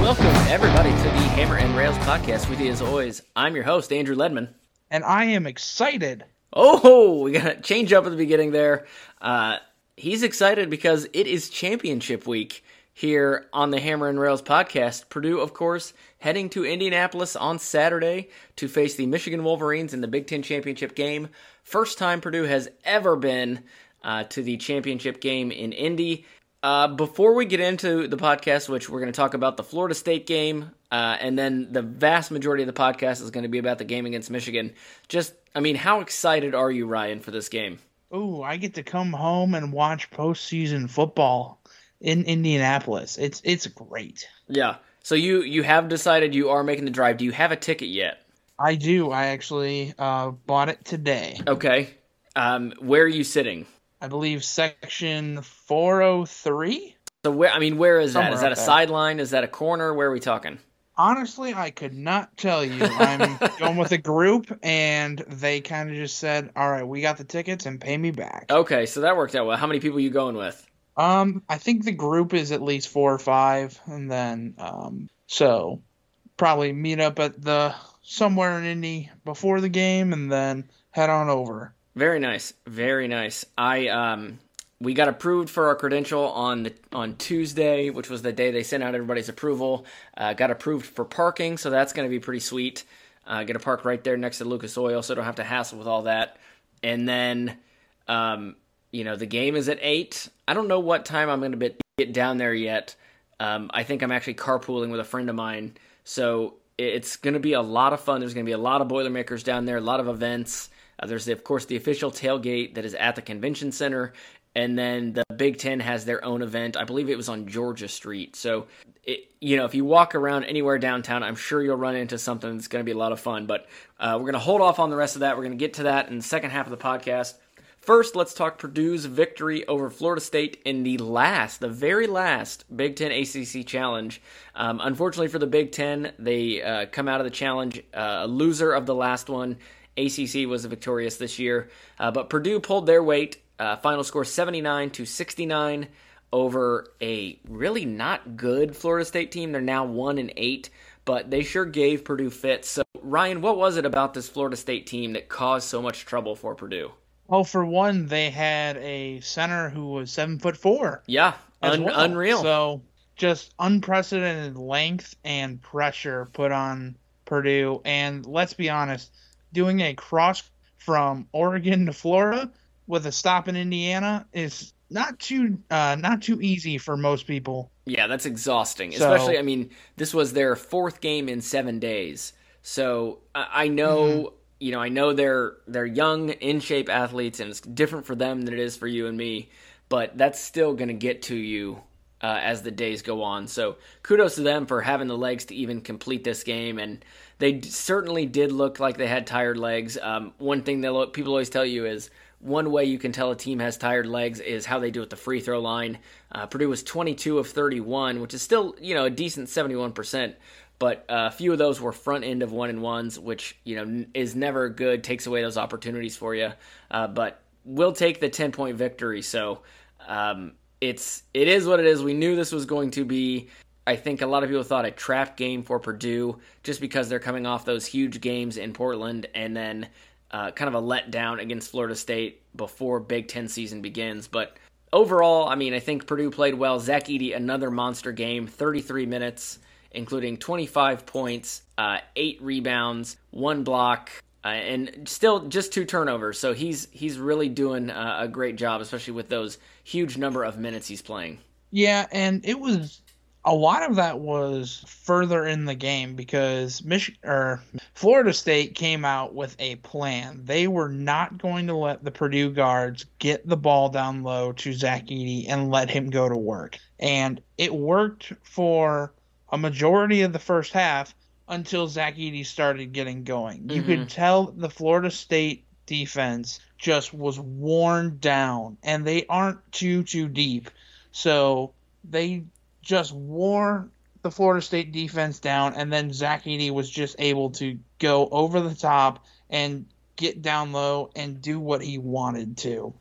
Welcome, everybody, to the Hammer and Rails podcast. With you, as always, I'm your host, Andrew Ledman. and I am excited. Oh, we got to change up at the beginning there. Uh, he's excited because it is championship week here on the Hammer and Rails podcast. Purdue, of course, heading to Indianapolis on Saturday to face the Michigan Wolverines in the Big Ten championship game. First time Purdue has ever been uh, to the championship game in Indy. Uh, before we get into the podcast, which we're going to talk about the Florida State game, uh, and then the vast majority of the podcast is going to be about the game against Michigan. Just, I mean, how excited are you, Ryan, for this game? Ooh, I get to come home and watch postseason football in Indianapolis. It's it's great. Yeah. So you you have decided you are making the drive. Do you have a ticket yet? I do. I actually uh, bought it today. Okay. Um, where are you sitting? I believe section 403. So where? I mean, where is that? Somewhere Is that a sideline? Is that a corner? Where are we talking? Honestly, I could not tell you. I'm going with a group, and they kind of just said, "All right, we got the tickets, and pay me back." Okay, so that worked out well. How many people are you going with? Um, I think the group is at least four or five, and then um, so probably meet up at the somewhere in Indy before the game, and then head on over. Very nice, very nice. I um, we got approved for our credential on the on Tuesday, which was the day they sent out everybody's approval. Uh, got approved for parking, so that's going to be pretty sweet. Uh, get a park right there next to Lucas Oil, so don't have to hassle with all that. And then, um, you know, the game is at eight. I don't know what time I'm going to get down there yet. Um, I think I'm actually carpooling with a friend of mine, so it's going to be a lot of fun. There's going to be a lot of Boilermakers down there, a lot of events. Uh, there's, of course, the official tailgate that is at the convention center. And then the Big Ten has their own event. I believe it was on Georgia Street. So, it, you know, if you walk around anywhere downtown, I'm sure you'll run into something that's going to be a lot of fun. But uh, we're going to hold off on the rest of that. We're going to get to that in the second half of the podcast. First, let's talk Purdue's victory over Florida State in the last, the very last Big Ten ACC challenge. Um, unfortunately for the Big Ten, they uh, come out of the challenge uh, a loser of the last one. ACC was victorious this year, uh, but Purdue pulled their weight. Uh, final score 79 to 69 over a really not good Florida State team. They're now one and eight, but they sure gave Purdue fits. So, Ryan, what was it about this Florida State team that caused so much trouble for Purdue? Well, for one, they had a center who was seven foot four. Yeah, un- well. unreal. So just unprecedented length and pressure put on Purdue. And let's be honest, doing a cross from Oregon to Florida with a stop in Indiana is not too uh, not too easy for most people. Yeah, that's exhausting. So- Especially, I mean, this was their fourth game in seven days. So I I know, Mm-hmm. You know, I know they're they're young, in shape athletes, and it's different for them than it is for you and me. But that's still going to get to you uh, as the days go on. So kudos to them for having the legs to even complete this game, and they d- certainly did look like they had tired legs. Um, one thing that people always tell you is one way you can tell a team has tired legs is how they do at the free throw line. Uh, Purdue was 22 of 31, which is still you know a decent 71 percent. But uh, a few of those were front end of one and ones, which you know is never good. Takes away those opportunities for you. Uh, but we'll take the 10 point victory. So um, it's it is what it is. We knew this was going to be. I think a lot of people thought a trap game for Purdue just because they're coming off those huge games in Portland and then uh, kind of a letdown against Florida State before Big Ten season begins. But overall, I mean, I think Purdue played well. Zach Edey, another monster game, 33 minutes, including 25 points, uh, eight rebounds, one block. Uh, and still just two turnovers, so he's he's really doing uh, a great job, especially with those huge number of minutes he's playing. Yeah, and it was a lot of that was further in the game because Mich- or Florida State came out with a plan. They were not going to let the Purdue guards get the ball down low to Zach Edey and let him go to work. And it worked for a majority of the first half until Zach Edey started getting going. Mm-hmm. You could tell the Florida State defense just was worn down and they aren't too too deep. So they just wore the Florida State defense down, and then Zach Edey was just able to go over the top and get down low and do what he wanted to.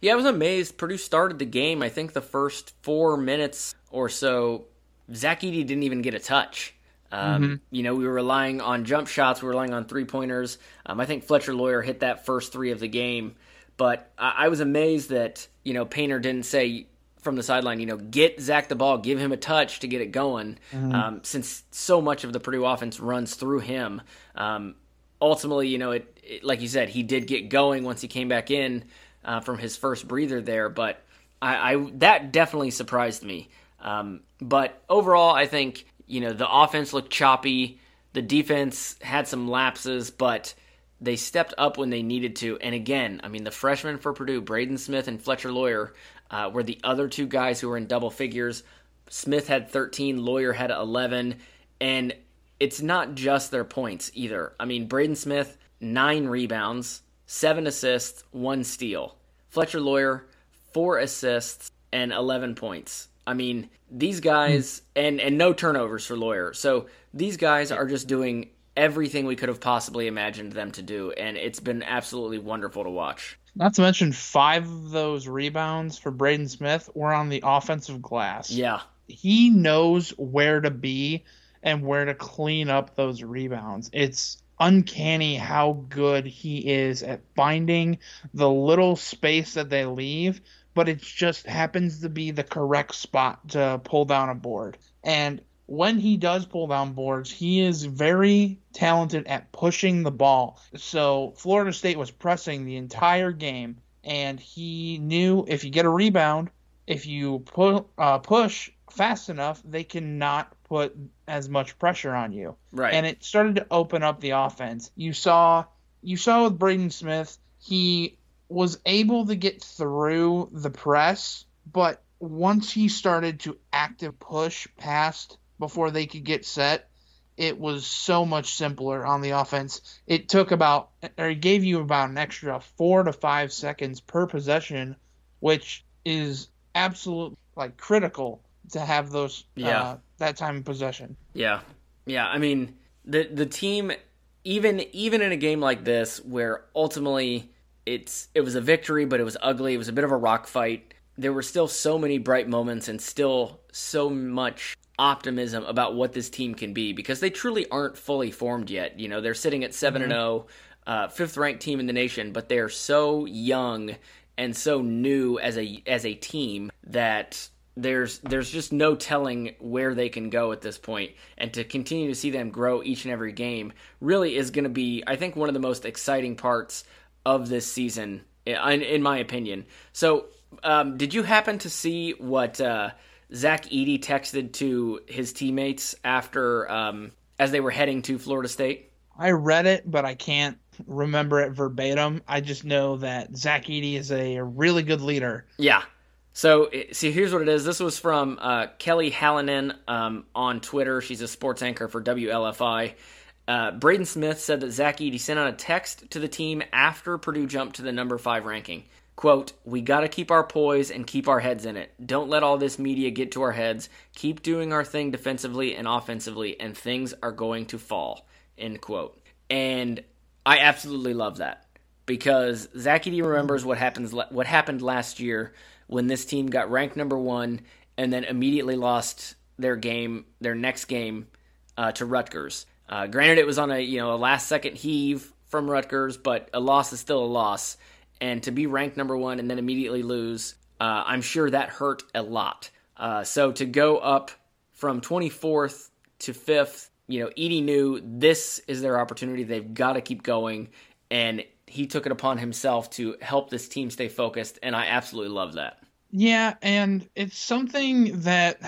Yeah, I was amazed. Purdue started the game. I think the first four minutes or so, Zach Edey didn't even get a touch. Um, mm-hmm. You know, we were relying on jump shots, we were relying on three pointers. Um, I think Fletcher Loyer hit that first three of the game, but I, I was amazed that you know Painter didn't say from the sideline, you know, get Zach the ball, give him a touch to get it going. Mm-hmm. Um, since so much of the Purdue offense runs through him, um, ultimately, you know, it, it, like you said, he did get going once he came back in uh, from his first breather there. But I, I that definitely surprised me. Um, but overall, I think you know the offense looked choppy. The defense had some lapses, but they stepped up when they needed to. And again, I mean, the freshmen for Purdue, Braden Smith and Fletcher Loyer, uh, were the other two guys who were in double figures. Smith had 13, Loyer had 11, and it's not just their points either. I mean, Braden Smith, nine rebounds, seven assists, one steal. Fletcher Loyer, four assists, and 11 points. I mean, these guys, and, and no turnovers for Loyer. So these guys are just doing everything we could have possibly imagined them to do, and it's been absolutely wonderful to watch. Not to mention, five of those rebounds for Braden Smith were on the offensive glass. Yeah. He knows where to be and where to clean up those rebounds. It's uncanny how good he is at finding the little space that they leave, but it just happens to be the correct spot to pull down a board. And when he does pull down boards, he is very talented at pushing the ball. So Florida State was pressing the entire game, and he knew if you get a rebound, if you pu- uh, push fast enough, they cannot put as much pressure on you. Right. And it started to open up the offense. You saw you saw with Braden Smith, he was able to get through the press, but once he started to active push past before they could get set, it was so much simpler on the offense. It took about, or it gave you about an extra four to five seconds per possession, which is absolutely like critical to have those yeah uh, that time of possession. Yeah, yeah. I mean the the team even even in a game like this where ultimately it's it was a victory, but it was ugly. It was a bit of a rock fight. There were still so many bright moments and still so much optimism about what this team can be because they truly aren't fully formed yet. You know, they're sitting at 7 and 0, mm-hmm. uh, fifth ranked team in the nation, but they're so young and so new as a as a team that there's there's just no telling where they can go at this point and to continue to see them grow each and every game really is going to be I think one of the most exciting parts of this season in, in my opinion. So, um, did you happen to see what uh, Zach Edey texted to his teammates after um, as they were heading to Florida State? I read it, but I can't remember it verbatim. I just know that Zach Edey is a really good leader. Yeah. So, see, here's what it is. This was from uh, Kelly Hallinan um, on Twitter. She's a sports anchor for WLFI. Uh, Braden Smith said that Zach Edey sent out a text to the team after Purdue jumped to the number five ranking. Quote, we got to keep our poise and keep our heads in it. Don't let all this media get to our heads. Keep doing our thing defensively and offensively, and things are going to fall. End quote. And I absolutely love that because Zach Edey remembers what happens what happened last year when this team got ranked number one and then immediately lost their game, their next game, uh, to Rutgers. Uh, granted, it was on a you know a last second heave from Rutgers, but a loss is still a loss. And to be ranked number one and then immediately lose, uh, I'm sure that hurt a lot. Uh, so to go up from 24th to 5th, you know, Edey knew this is their opportunity. They've got to keep going. And he took it upon himself to help this team stay focused. And I absolutely love that. Yeah. And it's something that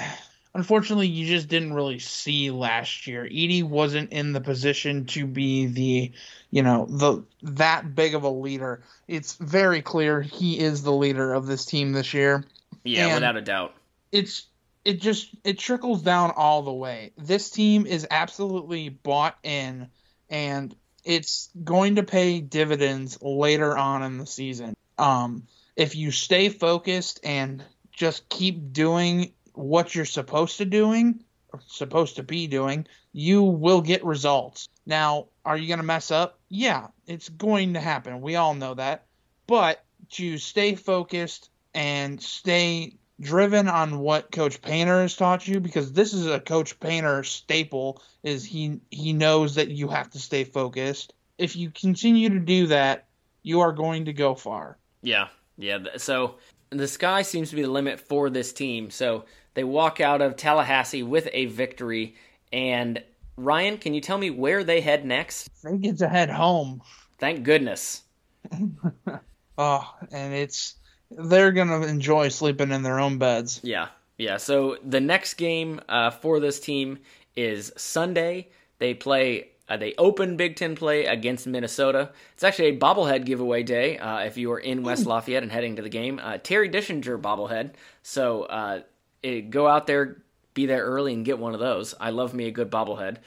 unfortunately you just didn't really see last year. Edey wasn't in the position to be the, you know, the that big of a leader. It's very clear he is the leader of this team this year. Yeah, and without a doubt. It's it just it trickles down all the way. This team is absolutely bought in and it's going to pay dividends later on in the season. Um if you stay focused and just keep doing what you're supposed to doing supposed to be doing, you will get results. Now, are you going to mess up? Yeah, it's going to happen. We all know that. But to stay focused and stay driven on what coach painter has taught you because this is a coach painter staple is he he knows that you have to stay focused if you continue to do that you are going to go far yeah yeah so the sky seems to be the limit for this team so they walk out of Tallahassee with a victory. And Ryan, can you tell me where they head next? They get to head home. Thank goodness. oh, and it's they're gonna enjoy sleeping in their own beds. Yeah, yeah. So the next game uh, for this team is Sunday. They play. Uh, they open Big Ten play against Minnesota. It's actually a bobblehead giveaway day uh, if you are in West Lafayette and heading to the game. Uh, Terry Dischinger bobblehead. So uh, it, go out there, be there early, and get one of those. I love me a good bobblehead.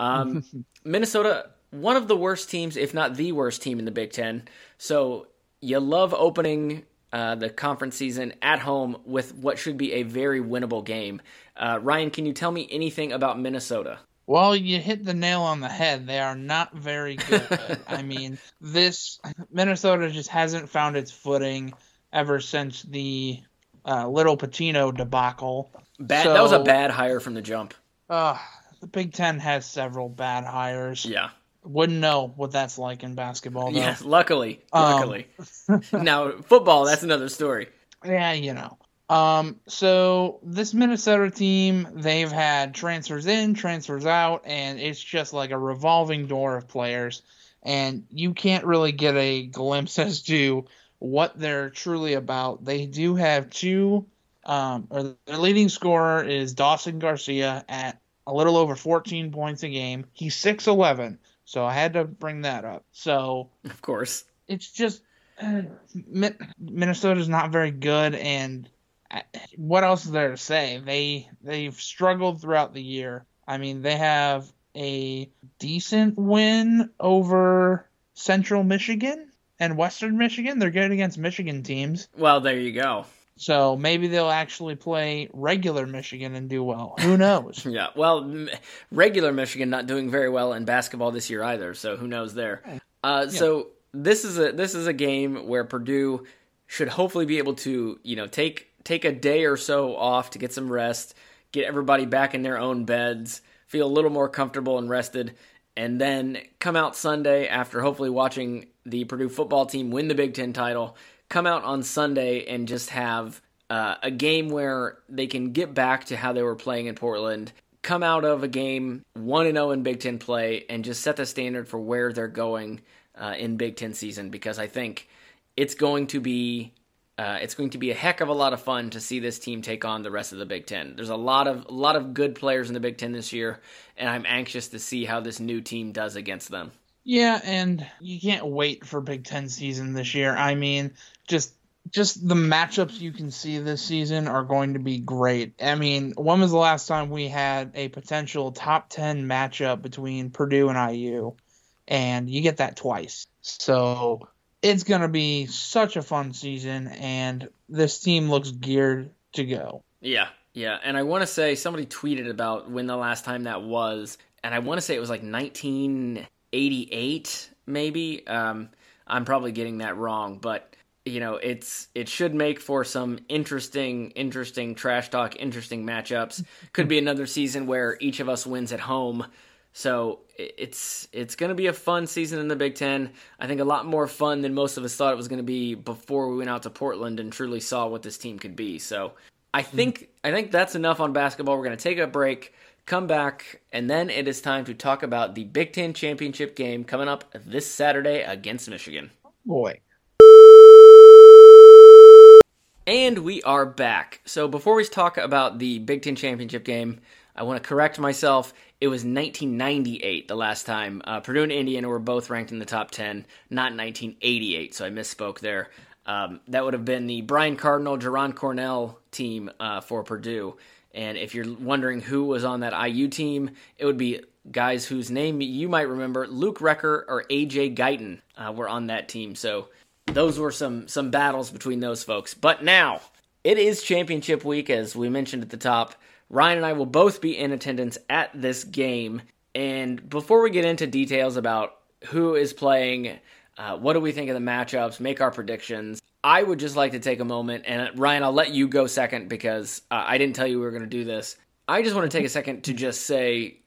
Um, Minnesota, one of the worst teams, if not the worst team in the Big Ten. So you love opening uh, the conference season at home with what should be a very winnable game. Uh, Ryan, can you tell me anything about Minnesota? Well, you hit the nail on the head. They are not very good. I mean, this Minnesota just hasn't found its footing ever since the uh, Little Pitino debacle. Bad. So, that was a bad hire from the jump. Uh, the Big Ten has several bad hires. Yeah. Wouldn't know what that's like in basketball. Though. Yes, luckily, luckily. Um, now football, that's another story. Yeah, you know. Um, so this Minnesota team, they've had transfers in, transfers out, and it's just like a revolving door of players, and you can't really get a glimpse as to what they're truly about. They do have two, um, or their leading scorer is Dawson Garcia at a little over 14 points a game. He's 6'11, so I had to bring that up. So, of course, it's just uh, Minnesota's not very good, and uh, what else is there to say? They they've struggled throughout the year. I mean, they have a decent win over Central Michigan and Western Michigan. They're good against Michigan teams. Well, there you go. So maybe they'll actually play regular Michigan and do well. Who knows? yeah. Well, regular Michigan not doing very well in basketball this year either. So who knows there? Uh, yeah. So this is a this is a game where Purdue should hopefully be able to you know take take a day or so off to get some rest, get everybody back in their own beds, feel a little more comfortable and rested, and then come out Sunday after hopefully watching the Purdue football team win the Big Ten title, come out on Sunday and just have uh, a game where they can get back to how they were playing in Portland, come out of a game 1 0 in Big Ten play, and just set the standard for where they're going uh, in Big Ten season because I think it's going to be. Uh, it's going to be a heck of a lot of fun to see this team take on the rest of the Big Ten. There's a lot of a lot of good players in the Big Ten this year, and I'm anxious to see how this new team does against them. Yeah, and you can't wait for Big Ten season this year. I mean, just just the matchups you can see this season are going to be great. I mean, when was the last time we had a potential top ten matchup between Purdue and IU? And you get that twice. So it's gonna be such a fun season and this team looks geared to go. Yeah, yeah, and I want to say somebody tweeted about when the last time that was, and I want to say it was like 19 88, maybe. Um, I'm probably getting that wrong, but you know, it's it should make for some interesting, interesting trash talk, interesting matchups. Could be another season where each of us wins at home. So it's it's going to be a fun season in the Big Ten. I think a lot more fun than most of us thought it was going to be before we went out to Portland and truly saw what this team could be. So I think I think that's enough on basketball. We're going to take a break, come back, and then it is time to talk about the Big Ten championship game coming up this Saturday against Michigan. Boy. And we are back. So before we talk about the Big Ten championship game, I want to correct myself. It was 1998 the last time uh, Purdue and Indiana were both ranked in the top 10, not 1988. So I misspoke there. Um, that would have been the Brian Cardinal, Jaraan Cornell team uh, for Purdue. And if you're wondering who was on that IU team, it would be guys whose name you might remember. Luke Recker or AJ Guyton uh, were on that team. So those were some some battles between those folks. But now it is championship week, as we mentioned at the top. Ryan and I will both be in attendance at this game. And before we get into details about who is playing, uh, what do we think of the matchups, make our predictions, I would just like to take a moment. And Ryan, I'll let you go second because uh, I didn't tell you we were going to do this. I just want to take a second to just say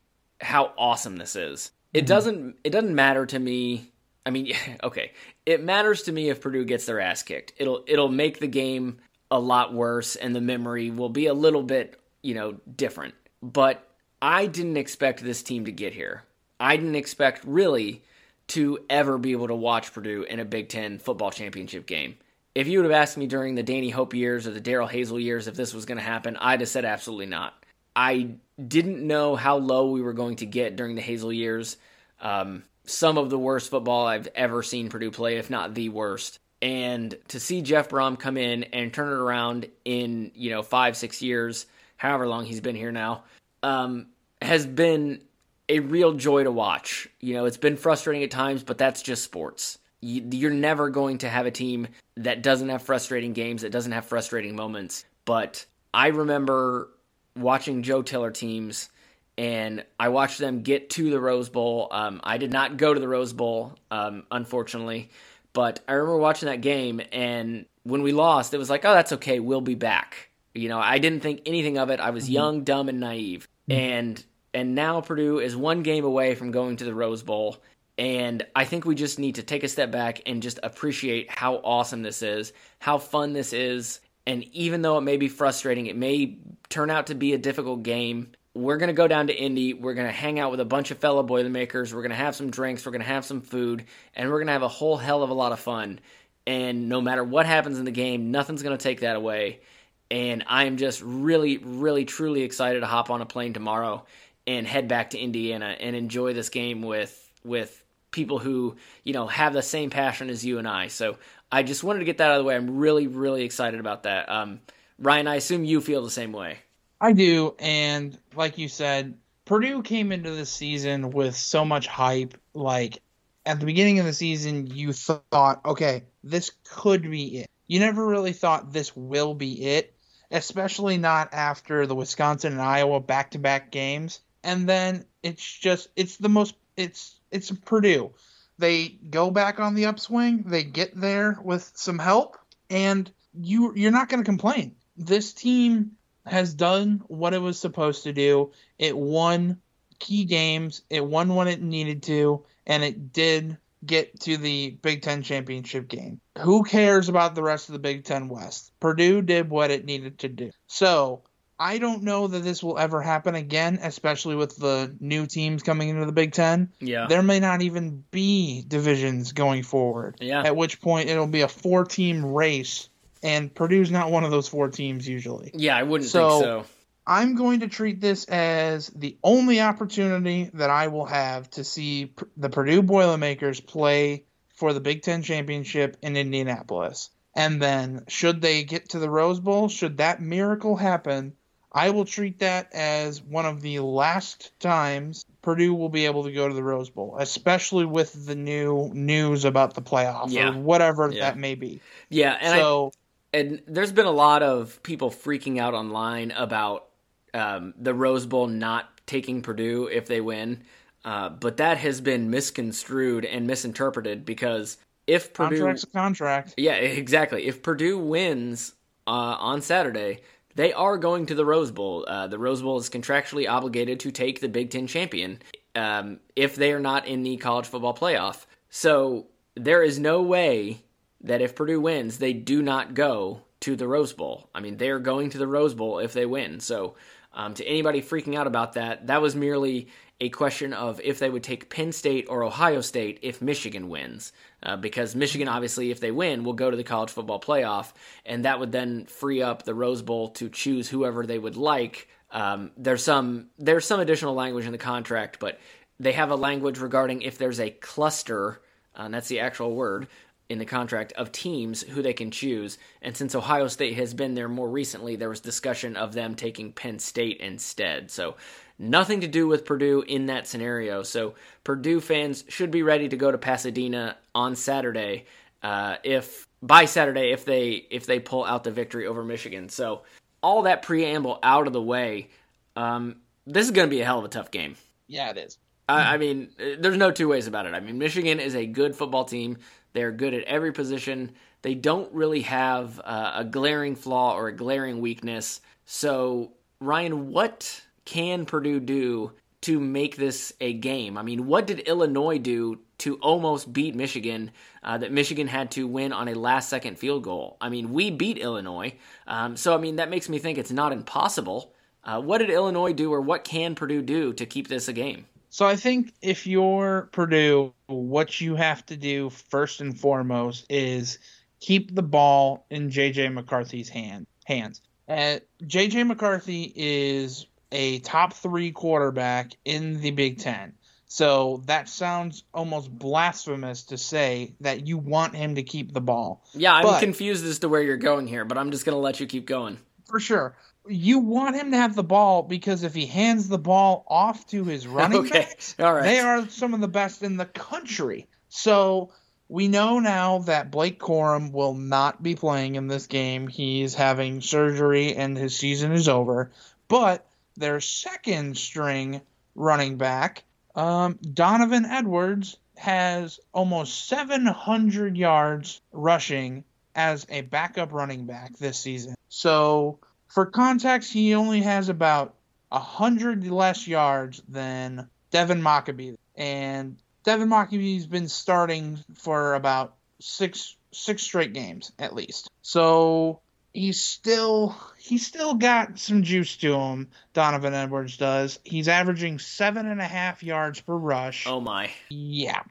how awesome this is. It mm-hmm. doesn't it doesn't matter to me I mean, okay, it matters to me if Purdue gets their ass kicked. It'll it'll make the game a lot worse, and the memory will be a little bit you know different. But I didn't expect this team to get here. I didn't expect really to ever be able to watch Purdue in a Big Ten football championship game. If you would have asked me during the Danny Hope years or the Darrell Hazell years if this was going to happen, I'd have said absolutely not. I didn't know how low we were going to get during the Hazell years. Um, some of the worst football I've ever seen Purdue play, if not the worst. And to see Jeff Brohm come in and turn it around in, you know, five, six years, however long he's been here now, um, has been a real joy to watch. You know, it's been frustrating at times, but that's just sports. You're never going to have a team that doesn't have frustrating games, that doesn't have frustrating moments. But I remember watching Joe Tiller teams and I watched them get to the Rose Bowl. Um, I did not go to the Rose Bowl, um, unfortunately, but I remember watching that game, and when we lost, it was like, oh, that's okay, we'll be back. You know, I didn't think anything of it. I was mm-hmm. young, dumb, and naive, mm-hmm. and and now Purdue is one game away from going to the Rose Bowl. And I think we just need to take a step back and just appreciate how awesome this is, how fun this is. And even though it may be frustrating, it may turn out to be a difficult game we're going to go down to Indy. We're going to hang out with a bunch of fellow Boilermakers. We're going to have some drinks. We're going to have some food. And we're going to have a whole hell of a lot of fun. And no matter what happens in the game, nothing's going to take that away. And I am just really, really, truly excited to hop on a plane tomorrow and head back to Indiana and enjoy this game with with people who you know have the same passion as you and I. So I just wanted to get that out of the way. I'm really, really excited about that. Um, Ryan, I assume you feel the same way. I do, and like you said, Purdue came into the season with so much hype. Like at the beginning of the season, you thought, okay, this could be it. You never really thought this will be it, especially not after the Wisconsin and Iowa back-to-back games. And then it's just it's the most it's it's Purdue. They go back on the upswing. They get there with some help, and you you're not going to complain. This team has done what it was supposed to do. It won key games, it won when it needed to, and it did get to the Big Ten championship game. Who cares about the rest of the Big Ten West? Purdue did what it needed to do. So I don't know that this will ever happen again, especially with the new teams coming into the Big Ten. Yeah. There may not even be divisions going forward. Yeah. At which point it'll be a four team race and Purdue's not one of those four teams usually. Yeah, I wouldn't so, think so. I'm going to treat this as the only opportunity that I will have to see the Purdue Boilermakers play for the Big Ten championship in Indianapolis. And then, should they get to the Rose Bowl, should that miracle happen, I will treat that as one of the last times Purdue will be able to go to the Rose Bowl, especially with the new news about the playoff yeah. or whatever yeah. that may be. Yeah, and so and there's been a lot of people freaking out online about um, the Rose Bowl not taking Purdue if they win, uh, but that has been misconstrued and misinterpreted because if Purdue Contract's a contract. Yeah, exactly. If Purdue wins uh, on Saturday, they are going to the Rose Bowl. Uh, the Rose Bowl is contractually obligated to take the Big Ten champion um, if they are not in the college football playoff. So there is no way that if Purdue wins, they do not go to the Rose Bowl. I mean, they're going to the Rose Bowl if they win. So um, to anybody freaking out about that, that was merely a question of if they would take Penn State or Ohio State if Michigan wins. Uh, because Michigan, obviously, if they win, will go to the college football playoff, and that would then free up the Rose Bowl to choose whoever they would like. Um, there's some there's some additional language in the contract, but they have a language regarding if there's a cluster, uh, and that's the actual word in the contract of teams who they can choose. And since Ohio State has been there more recently, there was discussion of them taking Penn State instead. So Nothing to do with Purdue in that scenario. So Purdue fans should be ready to go to Pasadena on Saturday. Uh, if by Saturday, if they if they pull out the victory over Michigan. So all that preamble out of the way, um, this is going to be a hell of a tough game. Yeah, it is. I, I mean, there's no two ways about it. I mean, Michigan is a good football team. They're good at every position. They don't really have uh, a glaring flaw or a glaring weakness. So, Ryan, what can Purdue do to make this a game? I mean, what did Illinois do to almost beat Michigan uh, that Michigan had to win on a last second field goal? I mean, we beat Illinois. Um, so, I mean, that makes me think it's not impossible. Uh, what did Illinois do, or what can Purdue do to keep this a game? So I think if you're Purdue, what you have to do first and foremost is keep the ball in JJ McCarthy's hand hands. Uh, JJ McCarthy is a top three quarterback in the Big Ten. So that sounds almost blasphemous to say that you want him to keep the ball. Yeah, I'm but, confused as to where you're going here, but I'm just going to let you keep going. For sure. You want him to have the ball because if he hands the ball off to his running okay. backs, All right. they are some of the best in the country. So we know now that Blake Corum will not be playing in this game. He's having surgery and his season is over. But their second string running back, um, Donovan Edwards, has almost 700 yards rushing as a backup running back this season. So, for context, he only has about 100 less yards than Devin Mockobee. And Devin Mockobee's been starting for about six six straight games at least. So he's still he's still got some juice to him. Donovan Edwards does. He's averaging seven and a half yards per rush. Oh my. Yeah,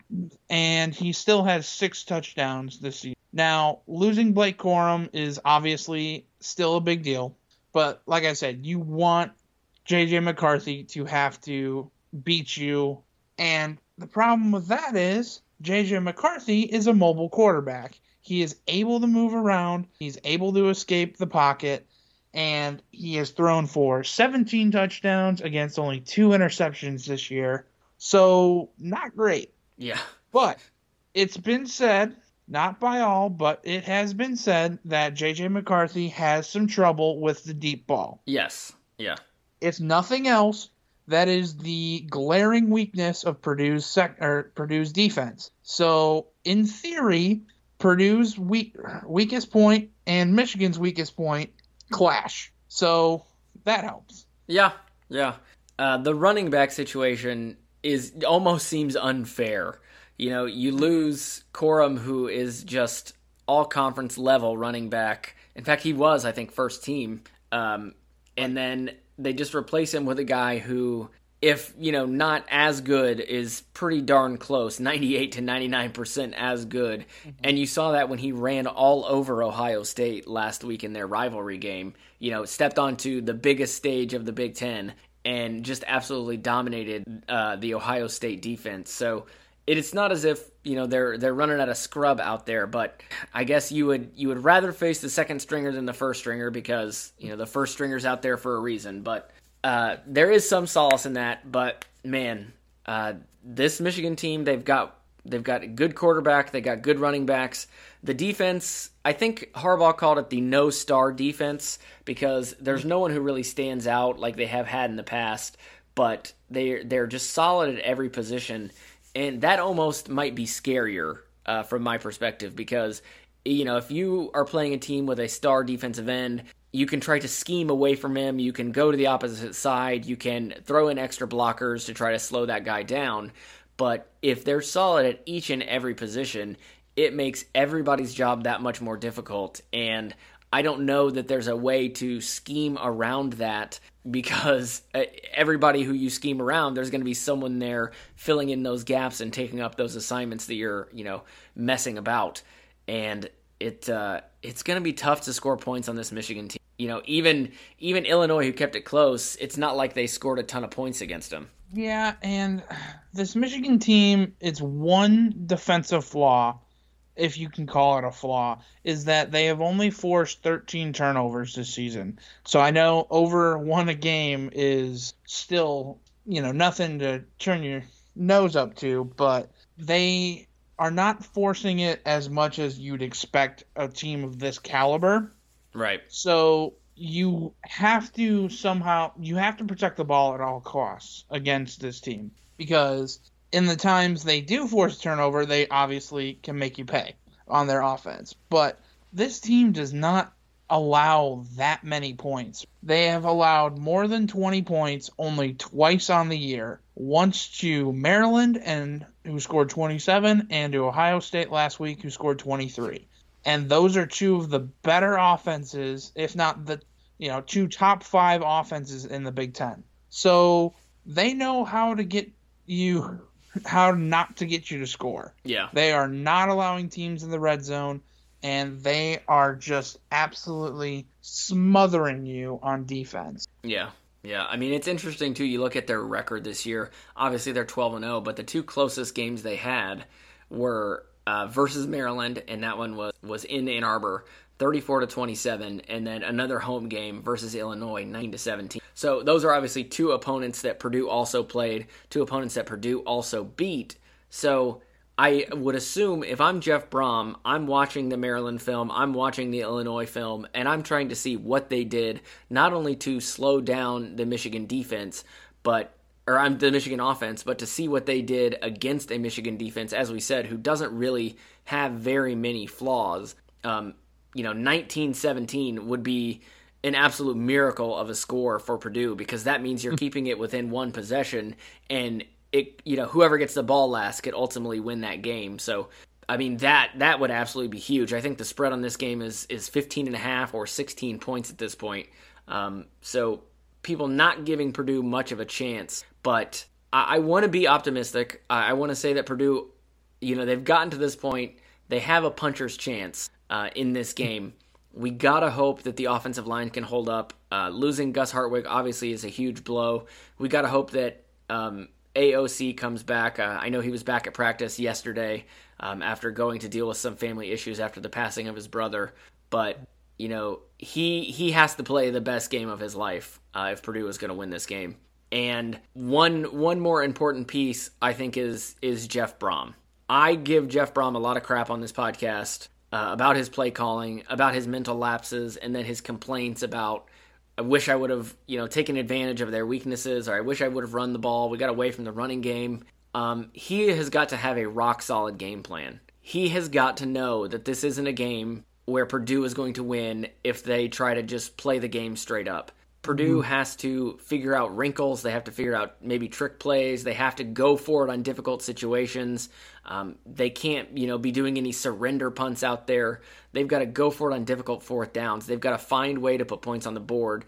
and he still has six touchdowns this season. Now losing Blake Corum is obviously still a big deal, but like I said, you want JJ McCarthy to have to beat you, and the problem with that is JJ McCarthy is a mobile quarterback. He is able to move around, he's able to escape the pocket, and he has thrown for 17 touchdowns against only two interceptions this year. So, not great. Yeah. But it's been said, not by all, but it has been said that JJ McCarthy has some trouble with the deep ball. Yes. Yeah. If nothing else, that is the glaring weakness of Purdue's sec- or Purdue's defense. So, in theory, Purdue's weak, weakest point and Michigan's weakest point clash. So that helps. Yeah, yeah. Uh, the running back situation is almost seems unfair. You know, you lose Corum, who is just all conference level running back. In fact, he was, I think, first team. Um, and then they just replace him with a guy who if you know not as good is pretty darn close 98 to 99% as good mm-hmm. and you saw that when he ran all over ohio state last week in their rivalry game you know stepped onto the biggest stage of the big ten and just absolutely dominated uh, the ohio state defense so it's not as if you know they're they're running out of scrub out there, but I guess you would you would rather face the second stringer than the first stringer because you know the first stringer's out there for a reason. But uh, there is some solace in that, but man, uh, this Michigan team they've got they've got a good quarterback, they got good running backs. The defense, I think Harbaugh called it the no star defense because there's no one who really stands out like they have had in the past, but they they're just solid at every position, and that almost might be scarier uh, from my perspective because you know if you are playing a team with a star defensive end you can try to scheme away from him you can go to the opposite side you can throw in extra blockers to try to slow that guy down but if they're solid at each and every position it makes everybody's job that much more difficult and I don't know that there's a way to scheme around that because uh, everybody who you scheme around, there's going to be someone there filling in those gaps and taking up those assignments that you're, you know, messing about. And it uh, it's going to be tough to score points on this Michigan team. You know, even even Illinois, who kept it close, it's not like they scored a ton of points against them. Yeah, and this Michigan team, it's one defensive flaw if you can call it a flaw, is that they have only forced 13 turnovers this season. So I know over one a game is still, you know, nothing to turn your nose up to, but they are not forcing it as much as you'd expect a team of this caliber. Right. So you have to somehow you have to protect the ball at all costs against this team because in the times they do force turnover, they obviously can make you pay on their offense. But this team does not allow that many points. They have allowed more than 20 points only twice on the year. Once to Maryland and who scored 27 and to Ohio State last week who scored 23. And those are two of the better offenses, if not the you know, two top 5 offenses in the Big 10. So they know how to get you how not to get you to score. Yeah. They are not allowing teams in the red zone and they are just absolutely smothering you on defense. Yeah. Yeah, I mean it's interesting too. You look at their record this year. Obviously, they're twelve and zero, but the two closest games they had were uh, versus Maryland, and that one was was in Ann Arbor. 34 to 27 and then another home game versus Illinois 9 to 17. So those are obviously two opponents that Purdue also played, two opponents that Purdue also beat. So I would assume if I'm Jeff Brohm, I'm watching the Maryland film, I'm watching the Illinois film, and I'm trying to see what they did not only to slow down the Michigan defense, but or I'm the Michigan offense, but to see what they did against a Michigan defense, as we said, who doesn't really have very many flaws. Um, you know, 1917 would be an absolute miracle of a score for Purdue because that means you're keeping it within one possession and it you know whoever gets the ball last could ultimately win that game. So I mean that that would absolutely be huge. I think the spread on this game is is 15 and a half or 16 points at this point. Um, so people not giving Purdue much of a chance, but I, I want to be optimistic. I, I want to say that Purdue, you know, they've gotten to this point. They have a puncher's chance uh, in this game. We gotta hope that the offensive line can hold up. Uh, losing Gus Hartwig obviously is a huge blow. We gotta hope that um, AOC comes back. Uh, I know he was back at practice yesterday um, after going to deal with some family issues after the passing of his brother. But you know he he has to play the best game of his life uh, if Purdue is going to win this game. And one one more important piece I think is is Jeff Brohm. I give Jeff Brohm a lot of crap on this podcast uh, about his play calling, about his mental lapses, and then his complaints about I wish I would have you know taken advantage of their weaknesses, or I wish I would have run the ball. We got away from the running game. Um, he has got to have a rock solid game plan. He has got to know that this isn't a game where Purdue is going to win if they try to just play the game straight up. Purdue mm-hmm. has to figure out wrinkles. They have to figure out maybe trick plays. They have to go for it on difficult situations. Um, they can't, you know, be doing any surrender punts out there. They've got to go for it on difficult fourth downs. They've got to find way to put points on the board,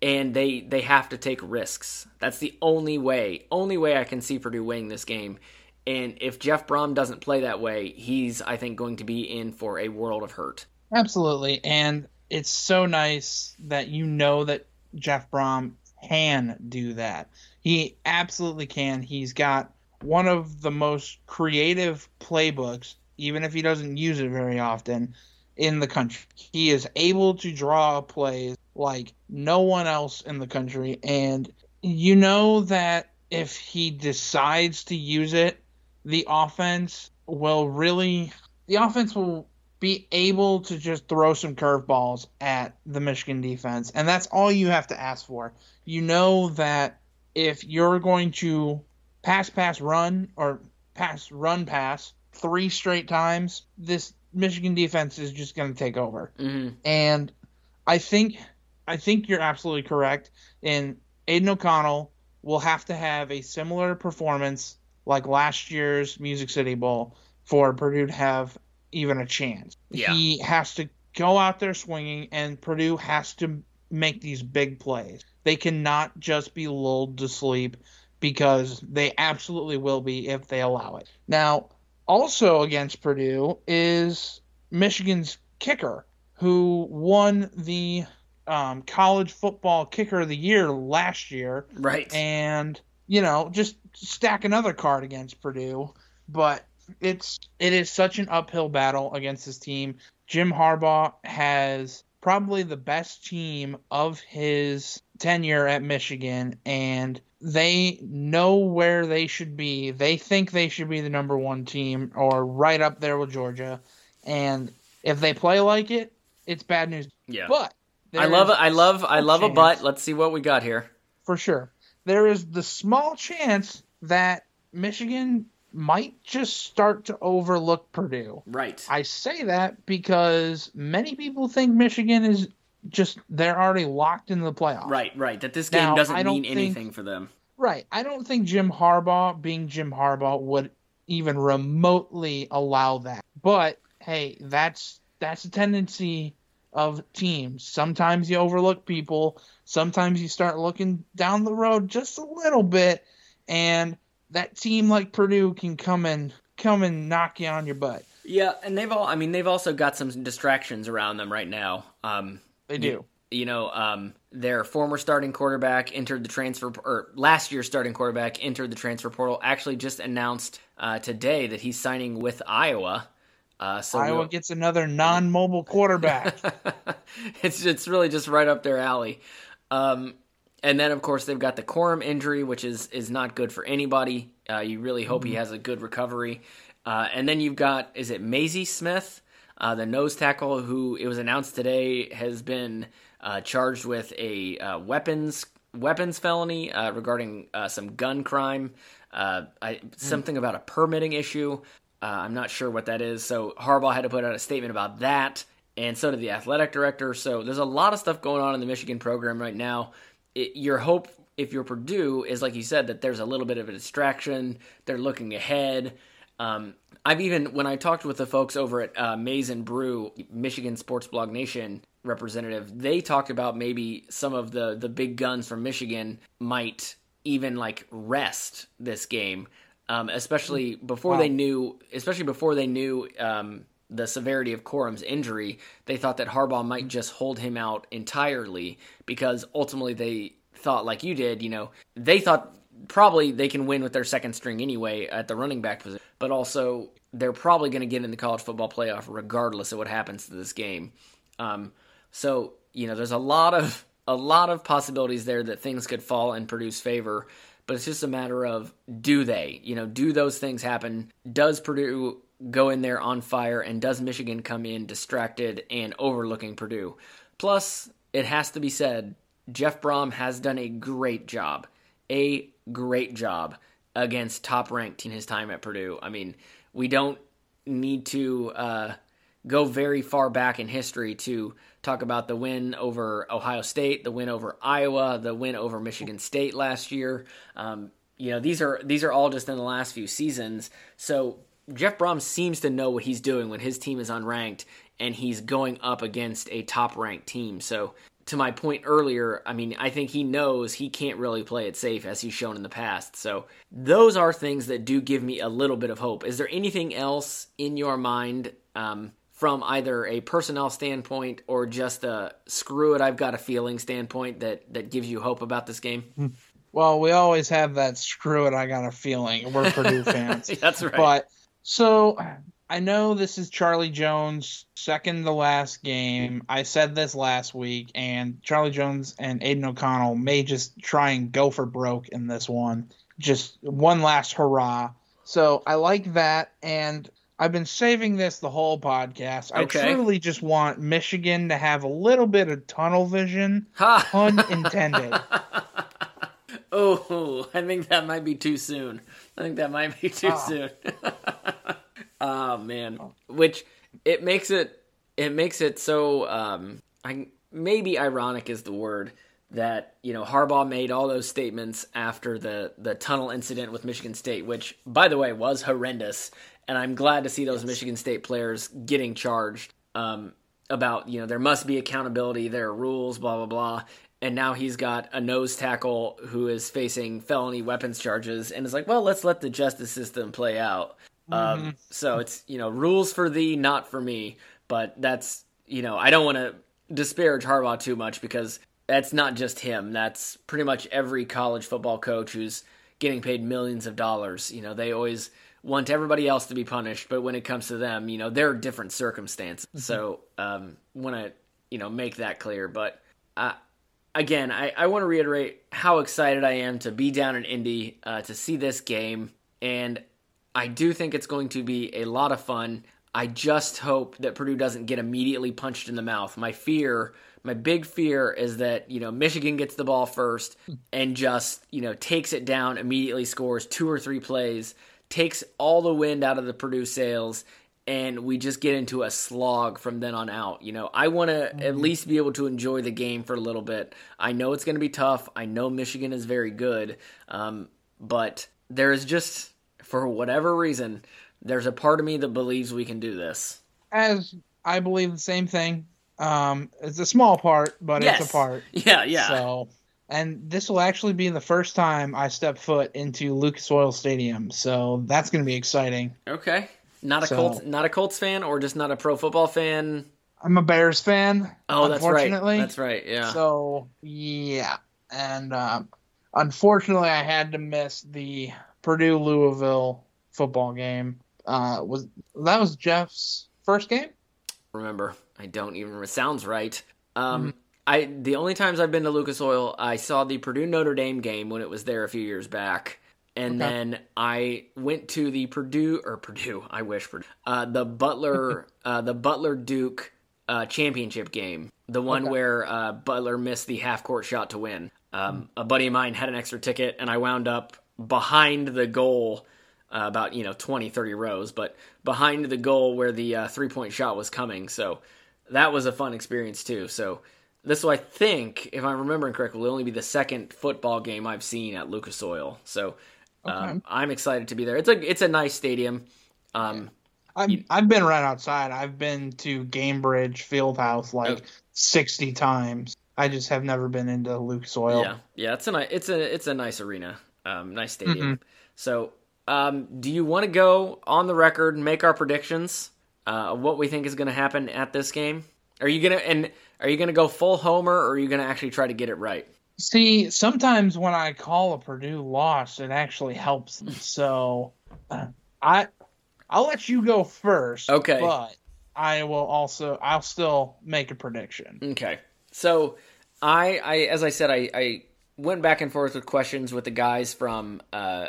and they they have to take risks. That's the only way, only way I can see Purdue winning this game. And if Jeff Brohm doesn't play that way, he's I think going to be in for a world of hurt. Absolutely, and it's so nice that you know that Jeff Brohm can do that. He absolutely can. He's got one of the most creative playbooks, even if he doesn't use it very often, in the country. He is able to draw plays like no one else in the country. And you know that if he decides to use it, the offense will really, the offense will be able to just throw some curveballs at the Michigan defense. And that's all you have to ask for. You know that if you're going to pass, pass, run, or pass, run, pass, three straight times, this Michigan defense is just going to take over. Mm-hmm. And I think I think you're absolutely correct. And Aidan O'Connell will have to have a similar performance like last year's Music City Bowl for Purdue to have even a chance. Yeah. He has to go out there swinging, and Purdue has to make these big plays. They cannot just be lulled to sleep because they absolutely will be if they allow it. Now, also against Purdue is Michigan's kicker, who won the um, college football kicker of the year last year, Right. and you know just stack another card against Purdue. But it's it is such an uphill battle against this team. Jim Harbaugh has probably the best team of his tenure at Michigan, and they know where they should be. They think they should be the number one team or right up there with Georgia. And if they play like it, it's bad news. yeah. But I love I love I love a chance- butt. Let's see what we got here. for sure. There is the small chance that Michigan might just start to overlook Purdue. Right. I say that because many people think Michigan is just they're already locked in the playoffs. Right, right. That this game Now, doesn't mean think- anything for them. Right. I don't think Jim Harbaugh, being Jim Harbaugh, would even remotely allow that. But hey, that's that's a tendency of teams. Sometimes you overlook people. Sometimes you start looking down the road just a little bit, and that team like Purdue can come and come and knock you on your butt. Yeah, and they've all I mean they've also got some distractions around them right now. Um They do. you know, um, their former starting quarterback entered the transfer, or last year's starting quarterback entered the transfer portal. Actually, just announced uh, today that he's signing with Iowa. Uh, so Iowa we'll- gets another non-mobile quarterback. it's it's really just right up their alley. Um, and then of course they've got the Corum injury, which is is not good for anybody. Uh, you really hope he has a good recovery. Uh, and then you've got is it Mazi Smith, uh, the nose tackle, who it was announced today has been uh, charged with a uh, weapons weapons felony uh, regarding uh, some gun crime. Uh, I, something about a permitting issue. Uh, I'm not sure what that is. So Harbaugh had to put out a statement about that, and so did the athletic director. So there's a lot of stuff going on in the Michigan program right now. It, your hope, if you're Purdue, is like you said that there's a little bit of a distraction. They're looking ahead. Um, I've even when I talked with the folks over at uh, Maize and Brew, Michigan Sports Blog Nation representative, they talked about maybe some of the the big guns from Michigan might even like rest this game, um, especially before they knew, especially before they knew um, the severity of Corum's injury. They thought that Harbaugh might just hold him out entirely because ultimately they thought, like you did, you know, they thought probably they can win with their second string anyway at the running back position, but also they're probably going to get in the college football playoff regardless of what happens to this game. Um, so you know, there's a lot of a lot of possibilities there that things could fall in Purdue's favor, but it's just a matter of do they? You know, do those things happen? Does Purdue go in there on fire, and does Michigan come in distracted and overlooking Purdue? Plus, it has to be said, Jeff Brohm has done a great job, a great job against top ranked in his time at Purdue. I mean, we don't need to uh, go very far back in history to talk about the win over Ohio State, the win over Iowa, the win over Michigan State last year. Um, you know, these are these are all just in the last few seasons. So Jeff Brohm seems to know what he's doing when his team is unranked and he's going up against a top ranked team. So to my point earlier, I mean, I think he knows he can't really play it safe as he's shown in the past. So those are things that do give me a little bit of hope. Is there anything else in your mind um, from either a personnel standpoint or just a screw it, I've got a feeling standpoint that that gives you hope about this game? Well, we always have that screw it, I got a feeling. We're Purdue fans. That's right. But so I know this is Charlie Jones' second to last game. I said this last week, and Charlie Jones and Aidan O'Connell may just try and go for broke in this one. Just one last hurrah. So I like that, and I've been saving this the whole podcast. Okay. I truly just want Michigan to have a little bit of tunnel vision, pun intended. Oh, I think that might be too soon. I think that might be too Ah. soon. Oh man, which it makes it it makes it so um I maybe ironic is the word that you know Harbaugh made all those statements after the the tunnel incident with Michigan State, which by the way was horrendous, and I'm glad to see those yes. Michigan State players getting charged um, about you know there must be accountability, there are rules, blah blah blah, and now he's got a nose tackle who is facing felony weapons charges, and is like, well, let's let the justice system play out. Um, mm-hmm. Um, so it's you know rules for thee, not for me. But that's you know I don't want to disparage Harbaugh too much because that's not just him. That's pretty much every college football coach who's getting paid millions of dollars. You know, they always want everybody else to be punished, but when it comes to them, you know, there are different circumstances. Mm-hmm. So, um, want to you know make that clear. But uh, again, I, I want to reiterate how excited I am to be down in Indy uh, to see this game, and I do think it's going to be a lot of fun. I just hope that Purdue doesn't get immediately punched in the mouth. My fear my big fear is that, you know, Michigan gets the ball first and just, you know, takes it down, immediately scores two or three plays, takes all the wind out of the Purdue sails, and we just get into a slog from then on out. You know, I want to mm-hmm. at least be able to enjoy the game for a little bit. I know it's going to be tough. I know Michigan is very good. Um, but there is just, for whatever reason, there's a part of me that believes we can do this. As I believe the same thing. Um, it's a small part, but yes. it's a part. Yeah, yeah. So, and this will actually be the first time I step foot into Lucas Oil Stadium, so that's going to be exciting. Okay, not a so, Colts, not a Colts fan, or just not a pro football fan. I'm a Bears fan. Oh, that's right. That's right. Yeah. So yeah, and uh, unfortunately, I had to miss the Purdue Louisville football game. Uh, was that was Jeff's first game? Remember. I don't even. It sounds right. Um, mm-hmm. I the only times I've been to Lucas Oil, I saw the Purdue Notre Dame game when it was there a few years back, and okay. then I went to the Purdue or Purdue. I wish Purdue. Uh, the Butler, uh, the Butler Duke uh, championship game, the one okay. where uh, Butler missed the half court shot to win. Um, a buddy of mine had an extra ticket, and I wound up behind the goal. Uh, about you know 20 30 rows but behind the goal where the uh, three point shot was coming so that was a fun experience too. So this will, I think, if I'm remembering correctly, will only be the second football game I've seen at Lucas Oil. So um. I'm excited to be there. It's a it's a nice stadium. Um, I've, you, I've been right outside. I've been to Gainbridge Fieldhouse like okay. 60 times. I just have never been into Lucas Oil. Yeah, yeah, it's a nice it's a it's a nice arena, um, nice stadium. Mm-hmm. So, um, do you want to go on the record and make our predictions? uh, what we think is going to happen at this game? Are you gonna and are you gonna go full homer, or are you gonna actually try to get it right? See, sometimes when I call a Purdue loss, it actually helps. So, uh, I I'll let you go first. Okay, but I will also I'll still make a prediction. Okay, so I I as I said I I went back and forth with questions with the guys from uh,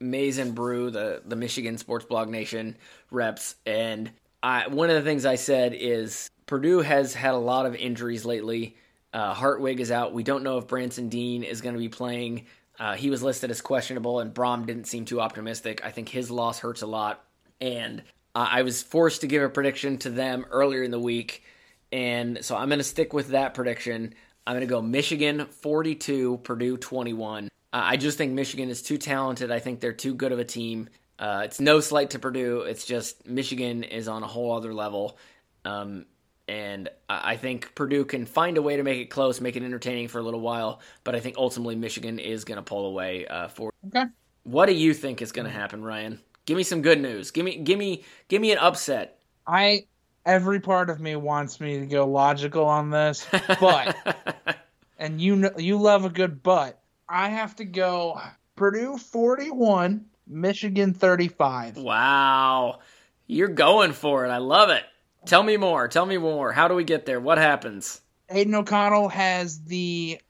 Maize n Brew, the the Michigan Sports Blog Nation reps, and I, one of the things I said is Purdue has had a lot of injuries lately. Uh, Hartwig is out. We don't know if Branson Deen is going to be playing. Uh, he was listed as questionable, and Brohm didn't seem too optimistic. I think his loss hurts a lot. And uh, I was forced to give a prediction to them earlier in the week. And so I'm going to stick with that prediction. I'm going to go Michigan 42, Purdue 21. Uh, I just think Michigan is too talented. I think they're too good of a team. Uh, it's no slight to Purdue. It's just Michigan is on a whole other level. Um, and I think Purdue can find a way to make it close, make it entertaining for a little while. But I think ultimately Michigan is going to pull away uh, for. Okay. What do you think is going to happen, Ryan? Give me some good news. Give me, give me, give me an upset. I every part of me wants me to go logical on this, but and you know you love a good but. I have to go Purdue forty one, Michigan 35. Wow. You're going for it. I love it. Tell me more. Tell me more. How do we get there? What happens? Aidan O'Connell has the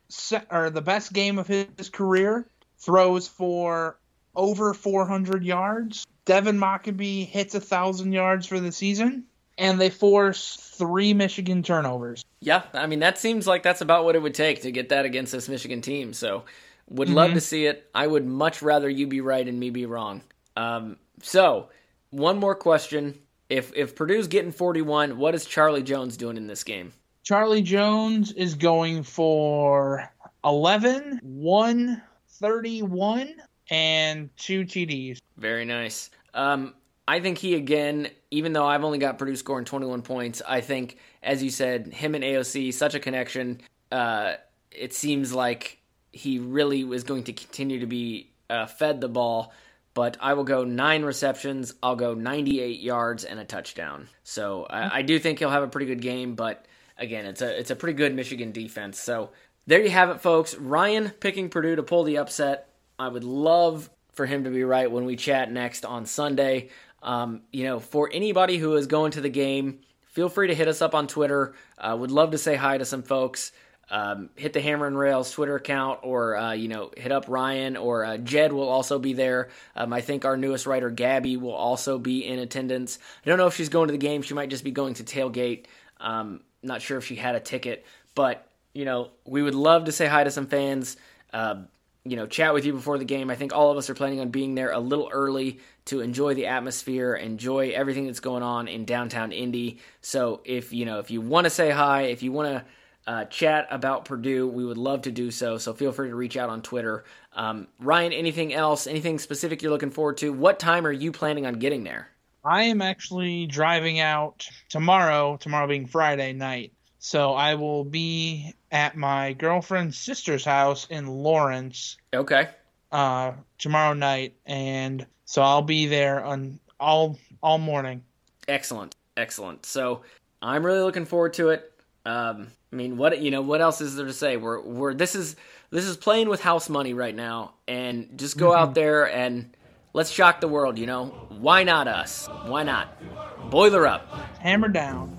or the best game of his career. Throws for over 400 yards. Devin Mockobee hits a thousand yards for the season, and they force three Michigan turnovers. Yeah, I mean that seems like that's about what it would take to get that against this Michigan team. So would mm-hmm. love to see it. I would much rather you be right and me be wrong. Um, so one more question. If if Purdue's getting 41, what is Charlie Jones doing in this game? Charlie Jones is going for 11, 1, 31, and two TDs. Very nice. Um, I think he again, even though I've only got Purdue scoring 21 points, I think, as you said, him and AOC, such a connection. Uh, it seems like he really was going to continue to be uh, fed the ball. But I will go nine receptions. I'll go 98 yards and a touchdown. So I, I do think he'll have a pretty good game. But again, it's a it's a pretty good Michigan defense. So there you have it, folks. Ryan picking Purdue to pull the upset. I would love for him to be right when we chat next on Sunday. Um, you know, for anybody who is going to the game, feel free to hit us up on Twitter. Uh, would love to say hi to some folks um, hit the Hammer and Rails Twitter account or, uh, you know, hit up Ryan or uh, Jed will also be there. Um, I think our newest writer, Gabby, will also be in attendance. I don't know if she's going to the game. She might just be going to tailgate. Um, not sure if she had a ticket, but, you know, we would love to say hi to some fans. Uh, you know, chat with you before the game. I think all of us are planning on being there a little early to enjoy the atmosphere, enjoy everything that's going on in downtown Indy. So if you know, if you want to say hi, if you want to uh, chat about Purdue, we would love to do so. So feel free to reach out on Twitter. Um, Ryan, anything else? Anything specific you're looking forward to? What time are you planning on getting there? I am actually driving out tomorrow, tomorrow being Friday night. So I will be at my girlfriend's sister's house in Lawrence. Okay. Uh, tomorrow night, and so I'll be there on all all morning. Excellent, excellent. So I'm really looking forward to it. Um, I mean, what you know, what else is there to say? We're we're this is this is playing with house money right now, and just go mm-hmm. out there and let's shock the world. You know, why not us? Why not? Boiler up, hammer down.